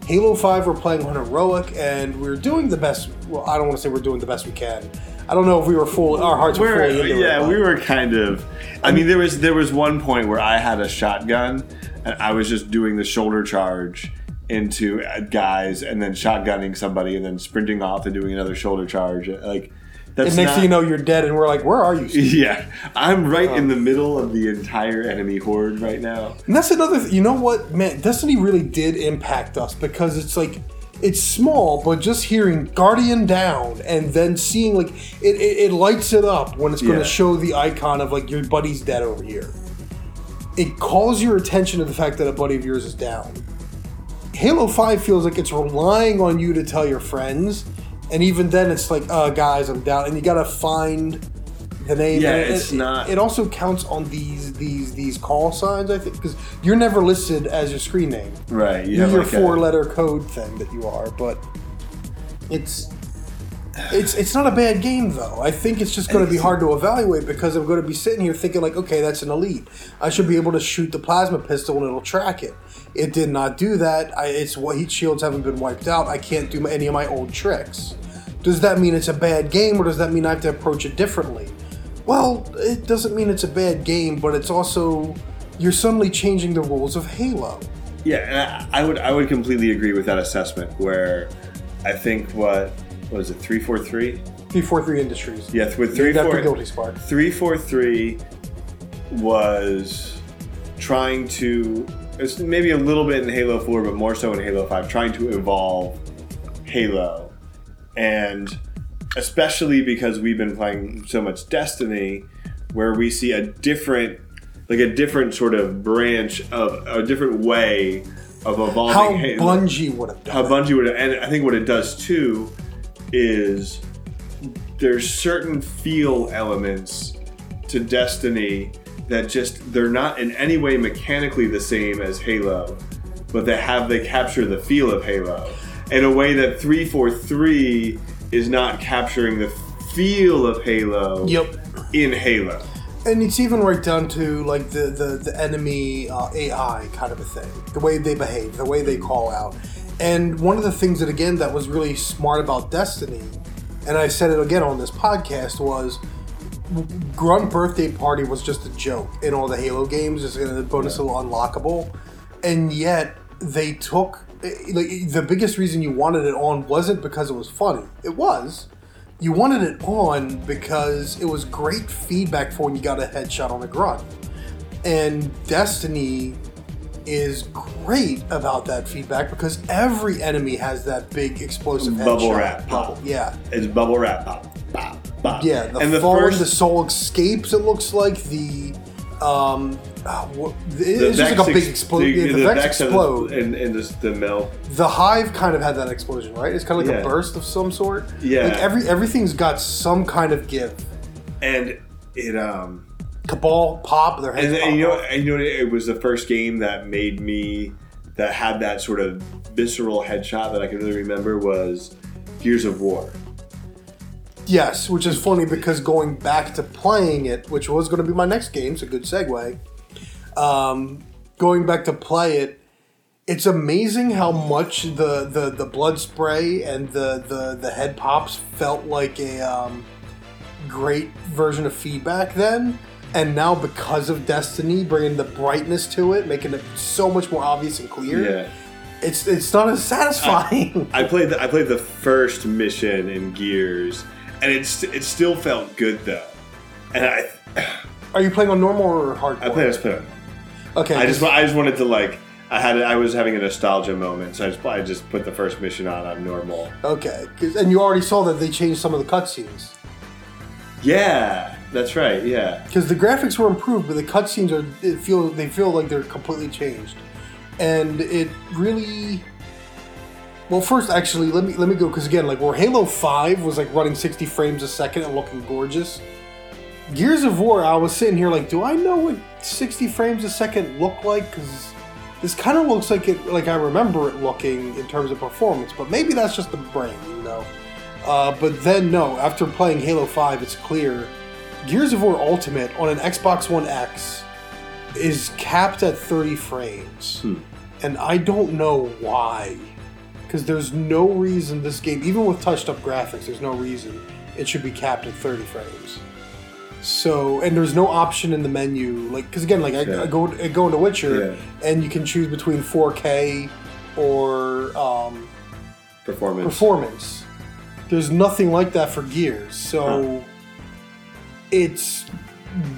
Halo 5, we're playing on heroic, and we're doing the best. Well, I don't want to say we're doing the best we can. I don't know if we were full. Our hearts were We're- fully into it. yeah, but- we were kind of. I mean, there was there was one point where I had a shotgun and I was just doing the shoulder charge into guys and then shotgunning somebody and then sprinting off and doing another shoulder charge. Like that's And next not- thing you know, you're dead, and we're like, "Where are you?" Steve? Yeah, I'm right in um, the middle of the entire enemy horde right now. And that's another. Th- you know what, man? Destiny really did impact us because it's like it's small, but just hearing Guardian down and then seeing like it, it, it lights it up when it's going to Yeah. show the icon of like your buddy's dead over here. It calls your attention to the fact that a buddy of yours is down. Halo Five feels like it's relying on you to tell your friends, and even then, it's like, "Uh, guys, I'm down," and you got to find the name. Yeah, it- it's it- not- It also counts on these these these call signs, I think, because you're never listed as your screen name. Right, you You're have your like a- four letter code thing that you are, but it's it's it's not a bad game though. I think it's just going to be hard to evaluate because I'm going to be sitting here thinking like, okay, that's an elite. I should be able to shoot the plasma pistol and it'll track it. It did not do that. I, it's what heat shields haven't been wiped out. I can't do any of my old tricks. Does that mean it's a bad game, or does that mean I have to approach it differently? Well, it doesn't mean it's a bad game, but it's also you're suddenly changing the rules of Halo. Yeah, and I, I would I would completely agree with that assessment. Where I think what what is it three four three? 343 Industries. Yeah, with three four Guilty Spark. three four three was trying to it's maybe a little bit in Halo Four, but more so in Halo Five, trying to evolve Halo, and especially because we've been playing so much Destiny, where we see a different like a different sort of branch of a different way of evolving How Halo Bungie would have done how it. Bungie would, have, and I think what it does too is there's certain feel elements to Destiny that just they're not in any way mechanically the same as Halo, but they have they capture the feel of Halo in a way that 343 is not capturing the feel of Halo Yep. in Halo. And it's even right down to like the the, the enemy uh, AI kind of a thing, the way they behave, the way they call out. And one of the things that again that was really smart about Destiny, and I said it again on this podcast was. Grunt birthday party was just a joke in all the Halo games. It's a bonus little unlockable, and yet they took like the biggest reason you wanted it on wasn't because it was funny. It was, you wanted it on because it was great feedback for when you got a headshot on a grunt. And Destiny is great about that feedback because every enemy has that big explosive Bubble headshot. wrap pop. Bubble- Yeah. It's bubble wrap pop, pop, pop. Yeah, the and the first the soul escapes, it looks like the um uh, what, it's just like a big explosion. the- The, the Vex Vex explode. the, and, and the mill. the hive kind of had that explosion, right? It's kind of like Yeah. a burst of some sort. Yeah. like every everything's got some kind of give. and it um Cabal pop, their heads and, and you know and you know it was the first game that made me that had that sort of visceral headshot that I can really remember was Gears of War. Yes, which is funny because going back to playing it, which was going to be my next game, it's a good segue. Um, going back to play it, it's amazing how much the, the, the blood spray and the, the, the head pops felt like a um, great version of feedback then. And now, because of Destiny bringing the brightness to it, making it so much more obvious and clear, Yeah. it's it's not as satisfying. I played the, I played the first mission in Gears and it's it still felt good though. and I Are you playing on normal or hardcore? I played I played. Okay. I just I just wanted to like I had I was having a nostalgia moment, so I just I just put the first mission on on normal. Okay, and you already saw that they changed some of the cutscenes Yeah, that's right. Yeah, because the graphics were improved, but the cutscenes are it feel they feel like they're completely changed, and it really. Well, first, actually, let me let me go because again, like where Halo Five was like running sixty frames a second and looking gorgeous. Gears of War, I was sitting here like, do I know what sixty frames a second look like? Because this kind of looks like it, like I remember it looking in terms of performance, but maybe that's just the brain, you know. Uh, but then no, after playing Halo Five, it's clear Gears of War Ultimate on an Xbox One X is capped at thirty frames, Hmm. and I don't know why. Because there's no reason this game, even with touched up graphics, there's no reason it should be capped at 30 frames. So, and there's no option in the menu, like, because again, like I, Yeah. I go I go into Witcher, Yeah. and you can choose between 4K or um, performance. performance. There's nothing like that for Gears, so Huh. it's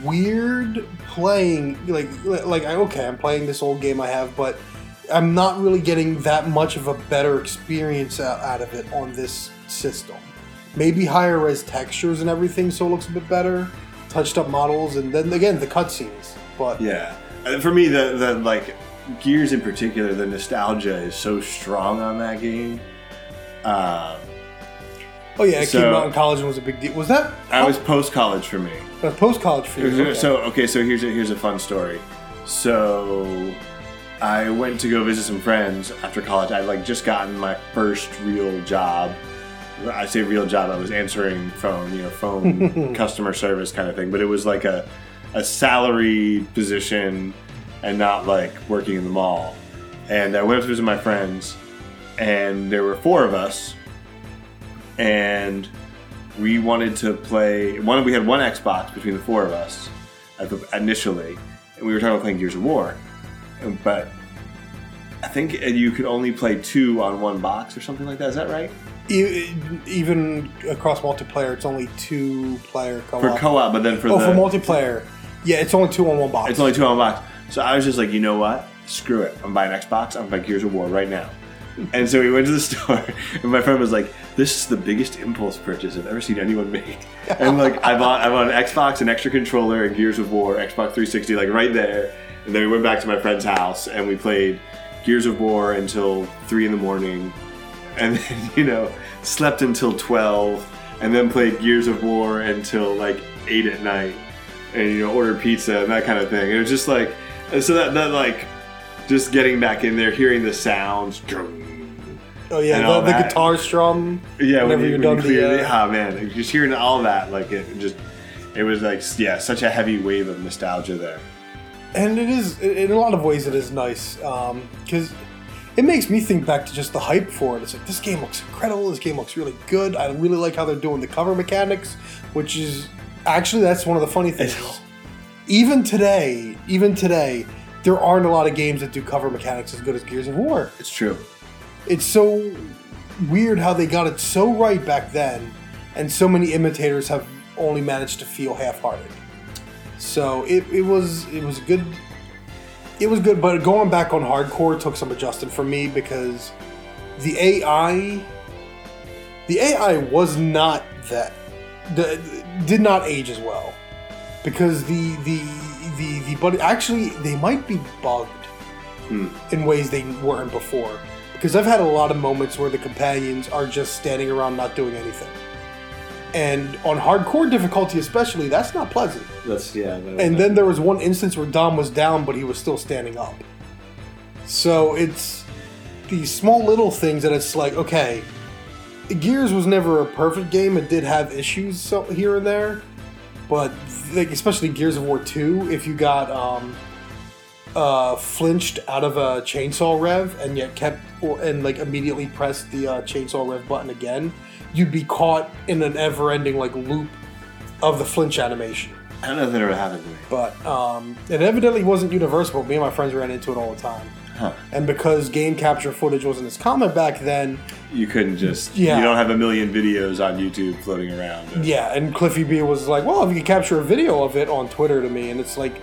weird playing like like I okay, I'm playing this old game I have, but I'm not really getting that much of a better experience out, out of it on this system. Maybe higher res textures and everything, so it looks a bit better. Touched up models, and then again the cutscenes. But Yeah, Uh, for me, the the like Gears in particular, the nostalgia is so strong on that game. Um, oh yeah, it came out in college and was a big deal. Was that? I was post college for me. post college for you. okay. So okay, so here's a, here's a fun story. So I went to go visit some friends after college. I'd like just gotten my first real job. I say real job. I was answering phone, you know, phone customer service kind of thing. But it was like a a salary position and not like working in the mall. And I went up to visit my friends, and there were four of us, and we wanted to play one we had one xbox between the four of us the, initially and we were talking about playing gears of war And- but i think you could only play two on one box or something like that is that right even across multiplayer, it's only two player co-op. for co-op but then for oh, the for multiplayer, yeah, it's only two on one box. it's only two on one box. So i was just like you know what? Screw it. I'm buying xbox. I'm buying gears of war right now. And so we went to the store and my friend was like this is the biggest impulse purchase i've ever seen anyone make. And like i bought i bought an xbox an extra controller and gears of war xbox 360 like right there. And then we went back to my friend's house and we played gears of war until 3 in the morning and then you know slept until 12 and then played gears of war until like 8 at night and you know ordered pizza and that kind of thing it was just like so that, that like just getting back in there hearing the sounds oh yeah, the, the that. guitar strum. yeah when you, you're when done you the, uh, oh man just hearing all that like it just it was like yeah such a heavy wave of nostalgia there and it is in a lot of ways it is nice because it makes me think back to just the hype for it. It's like this game looks incredible. This game looks really good. I really like how they're doing the cover mechanics, which is actually that's one of the funny things. even today, even today, there aren't a lot of games that do cover mechanics as good as Gears of War. it's true It's so weird how they got it so right back then, and so many imitators have only managed to feel half-hearted. So it, it was it was good. It was good, but going back on hardcore took some adjusting for me because the AI, the AI was not that, the, did not age as well because the the the the but actually they might be bugged hmm. in ways they weren't before. Because I've had a lot of moments where the companions are just standing around not doing anything. And on hardcore difficulty, especially, that's not pleasant. that's yeah And then there was one instance where Dom was down, but he was still standing up. So it's these small little things that it's like, okay, Gears was never a perfect game. It did have issues so, here and there, but like especially Gears of War Two, if you got um, uh, flinched out of a chainsaw rev and yet kept or, and like immediately pressed the uh, chainsaw rev button again, you'd be caught in an ever-ending like loop of the flinch animation. i don't know if that ever happened to me But um, it evidently wasn't universal. Me and my friends ran into it all the time. Huh. And because game capture footage wasn't as common back then, You couldn't just. Yeah. You don't have a million videos on YouTube floating around. yeah. And Cliffy B was like, "Well, if you could capture a video of it on Twitter to me," and it's like,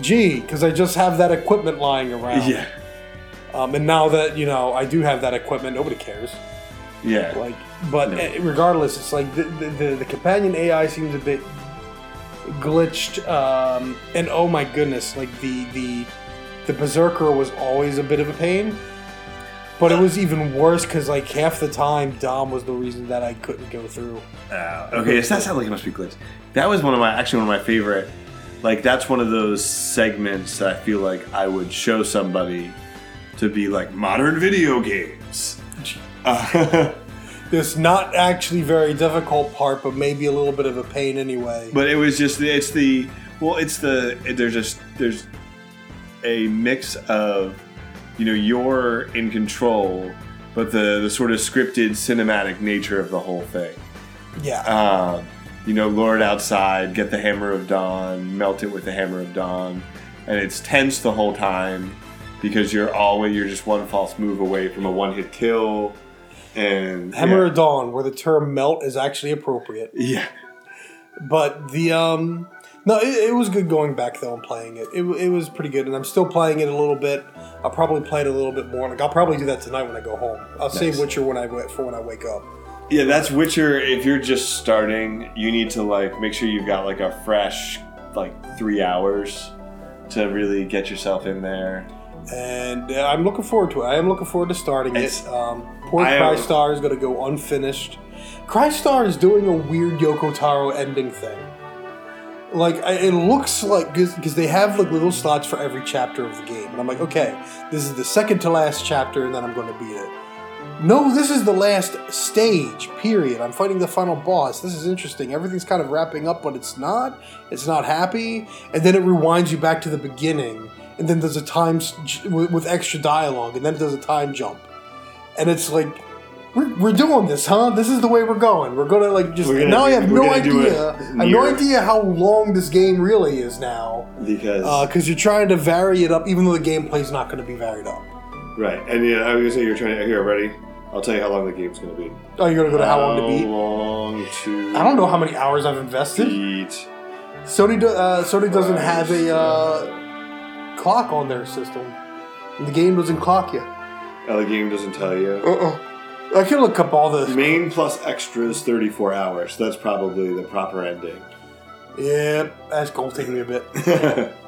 "Gee," because I just have that equipment lying around. Yeah. Um, and now that you know I do have that equipment, nobody cares. Yeah. Like, but No. eh, regardless, it's like the, the, the, the companion AI seems a bit glitched. Um, and oh my goodness, like the the the berserker was always a bit of a pain. But it was even worse because like half the time Dom was the reason that I couldn't go through. Uh, okay, so that sounds like it must be glitched. That was one of my actually one of my favorite. Like that's one of those segments that I feel like I would show somebody to be like modern video games. Uh, This not actually very difficult part, but maybe a little bit of a pain anyway. but it was just it's the well it's the there's just there's a mix of you know you're in control, but the the sort of scripted cinematic nature of the whole thing. yeah, um, you know, lure it outside, get the hammer of dawn, melt it with the hammer of dawn, and it's tense the whole time because you're always you're just one false move away from a one hit kill, and Hammer yeah. of Dawn, where the term "melt" is actually appropriate. yeah, But the um no, it, it was good going back though and playing it. it. It was pretty good, and I'm still playing it a little bit. I'll probably play it a little bit more. Like I'll probably do that tonight when I go home. I'll save Nice. Witcher when I for when I wake up. yeah. That's Witcher. If you're just starting, you need to like make sure you've got like a fresh like three hours to really get yourself in there. And uh, I'm looking forward to it. I am looking forward to starting It's- it. Um, poor I Crystar is going to go unfinished. Crystar is doing a weird Yoko Taro ending thing. Like it looks like because they have like little slots for every chapter of the game, and I'm like, okay, this is the second to last chapter, and then I'm going to beat it. No, this is the last stage. Period. I'm fighting the final boss. This is interesting. Everything's kind of wrapping up, but it's not. It's not happy, and then it rewinds you back to the beginning, and then there's a time j- with, with extra dialogue, and then there's a time jump, and it's like. We're, we're doing this, huh? This is the way we're going. We're gonna like just gonna now. I have no idea. I have no idea how long this game really is now, Because because you're trying to vary it up, even though the gameplay's not going to be varied up. right, and yeah, I was gonna say you're trying to here ready. I'll tell you how long the game's gonna be. Oh, you're gonna go to how long to How beat? long to I don't know how many hours I've invested. beat. Sony, do, uh, Sony doesn't have a uh, clock on their system. The game doesn't clock you. Oh, the game doesn't tell you. Uh-uh. I can look up all the. Main plus extras, 34 hours. That's probably the proper ending. Yeah, that's gonna take me a bit.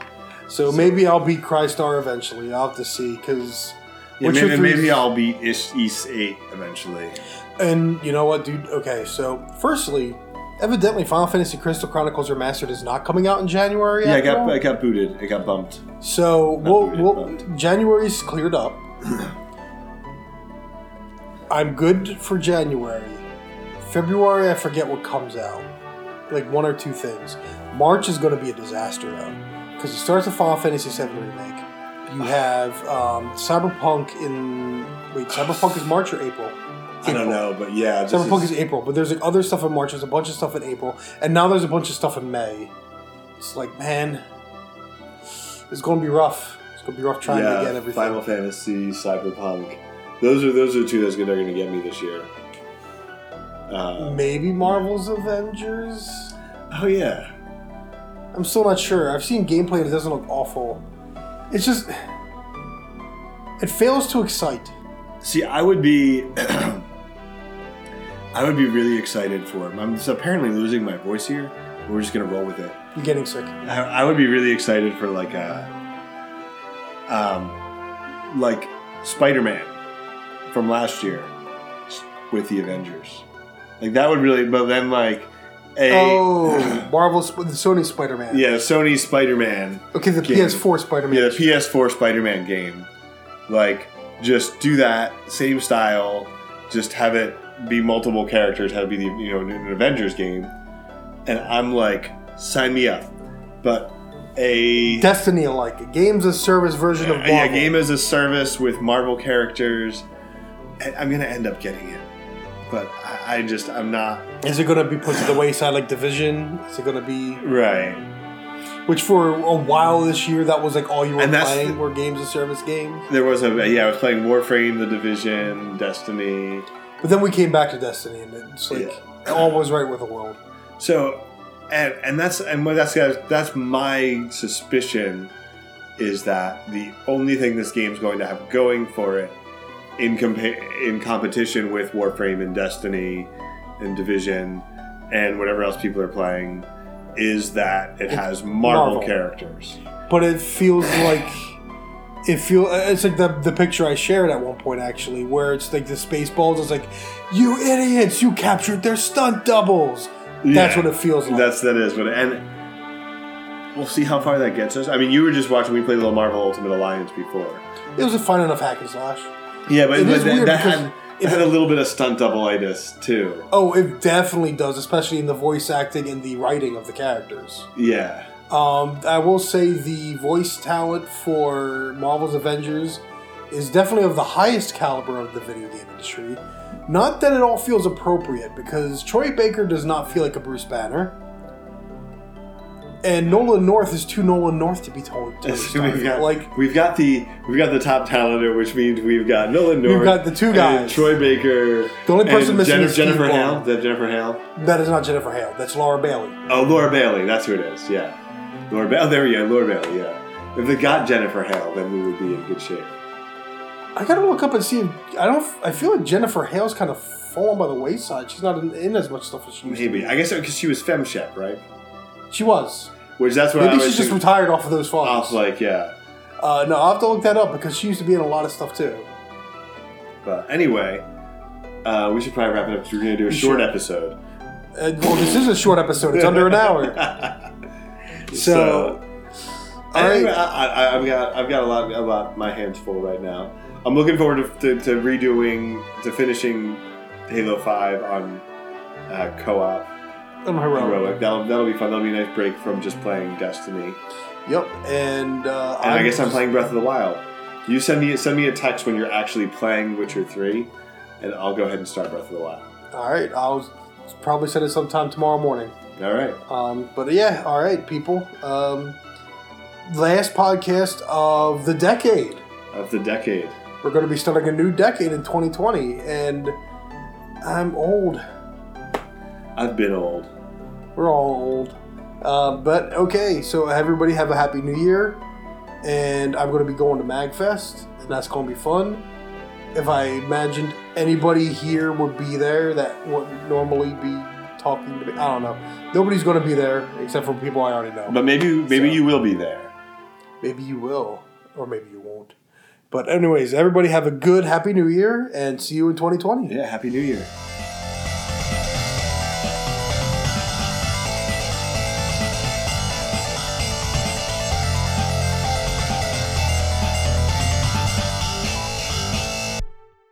So maybe I'll beat Crystar eventually. I'll have to see because. Yeah, Witcher maybe, 3 's- maybe I'll beat Is- Ys 8 eventually. And you know what, dude? Okay, so firstly, evidently, Final Fantasy Crystal Chronicles Remastered is not coming out in January. Yeah, I after got, all. I got booted. It got bumped. So we'll, booted, we'll January's cleared up. I'm good for January. February, I forget what comes out. Like one or two things. March is going to be a disaster though, because it starts with Final Fantasy VII remake. You have um, Cyberpunk in wait, Cyberpunk is March or April? I don't April. know, but yeah. this Cyberpunk is- is April, but there's like other stuff in March. There's a bunch of stuff in April, and now there's a bunch of stuff in May. It's like, man, it's going to be rough. It's going to be rough trying to get everything. Final Fantasy, Cyberpunk. Those are those are the two that's gonna, are going to get me this year. Uh, Maybe Marvel's Avengers. oh yeah, I'm still not sure. I've seen gameplay and it doesn't look awful. It's just it fails to excite. See, I would be, I would be really excited for him. I'm apparently losing my voice here. We're just gonna roll with it. You're getting sick. I, I would be really excited for like a, um, like Spider-Man from last year with the Avengers. Like that would really, but then like a Oh, Marvel's the Sony Spider-Man. yeah, Sony Spider-Man. Okay, the Game. PS4 Spider-Man. Yeah, the PS4 Spider-Man game. Like, just do that same style. Just have it be multiple characters. Have it be the you know an Avengers game, and I'm like, sign me up. But a Destiny like a games as service version of Marvel. yeah, game as a service with Marvel characters. I- I'm gonna end up getting it, but I, I just I'm not Is it going to be put to the wayside like Division? Is it going to be right. which for a while this year that was like all you were And that's playing the- were games of service games. There was a yeah, I was playing Warframe, The Division, Destiny. But then we came back to Destiny, and it's like all was right with the world. So, and and that's and what that's that's my suspicion is that the only thing this game's going to have going for it in compa- in competition with Warframe and Destiny and Division and whatever else people are playing is that it has Marvel, Marvel. characters. But it feels like it feel it's like the the picture I shared at one point actually, where it's like the spaceballs. It's like you idiots, you captured their stunt doubles. That's Yeah. what it feels like. That's that is what and we'll see how far that gets us. I mean, you were just watching me play Little Marvel Ultimate Alliance before. it was a fun enough hack and slash. Yeah, but, It but that, that had it had a little bit of stunt double-itis too. Oh, it definitely does, especially in the voice acting and the writing of the characters. Yeah. Um, I will say the voice talent for Marvel's Avengers is definitely of the highest caliber of the video game industry. Not that it all feels appropriate, because Troy Baker does not feel like a Bruce Banner. And Nolan North is too Nolan North to be told. So we've got like we've got the we've got the top talenter, which means we've got Nolan North. We've got the two guys. Troy Baker. The only person missing Jennifer, is Jennifer Hale. Is that Jennifer Hale? that is not Jennifer Hale. That's Laura Bailey. Oh, Laura Bailey. That's who it is. Yeah, Laura. Bailey. oh, there we go. Laura Bailey. Yeah. If they got Jennifer Hale, then we would be in good shape. I gotta look up and see. If, I don't. I feel like Jennifer Hale's kind of fallen by the wayside. She's not in, in as much stuff as she used to. Maybe. I guess because she was FemShep, right? She was. Which that's what I Maybe was she's just thinking- retired off of those phones. off. Like yeah. uh, no, I'll have to look that up because she used to be in a lot of stuff too. But anyway, uh, we should probably wrap it up because we're going to do a We short should. episode. Uh, well, this is a short episode. It's under an hour. So, all Anyway. I, I, I've got I've got a lot a lot my hands full right now. I'm looking forward to, to, to redoing to finishing Halo Five on uh, co-op I'm heroic. heroic. That'll that'll be fun. That'll be a nice break from just playing Destiny. Yep. And, uh, And I guess I'm playing Breath of the Wild. You send me send me a text when you're actually playing Witcher Three, and I'll go ahead and start Breath of the Wild. All right. I'll probably send it sometime tomorrow morning. All right. Um, but yeah, all right, people. Um, last podcast of the decade. Of the decade. We're going to be starting a new decade in 2020, and I'm old. I've been old. We're all old. Uh, but okay, so everybody have a happy new year. And I'm going to be going to MagFest, and that's going to be fun. If I imagined anybody here would be there that would normally be talking to me, I don't know. Nobody's going to be there except for people I already know. But maybe maybe So- you will be there. Maybe you will, or maybe you won't. But, anyways, everybody have a good, happy new year, and see you in 2020. Yeah. Happy New Year.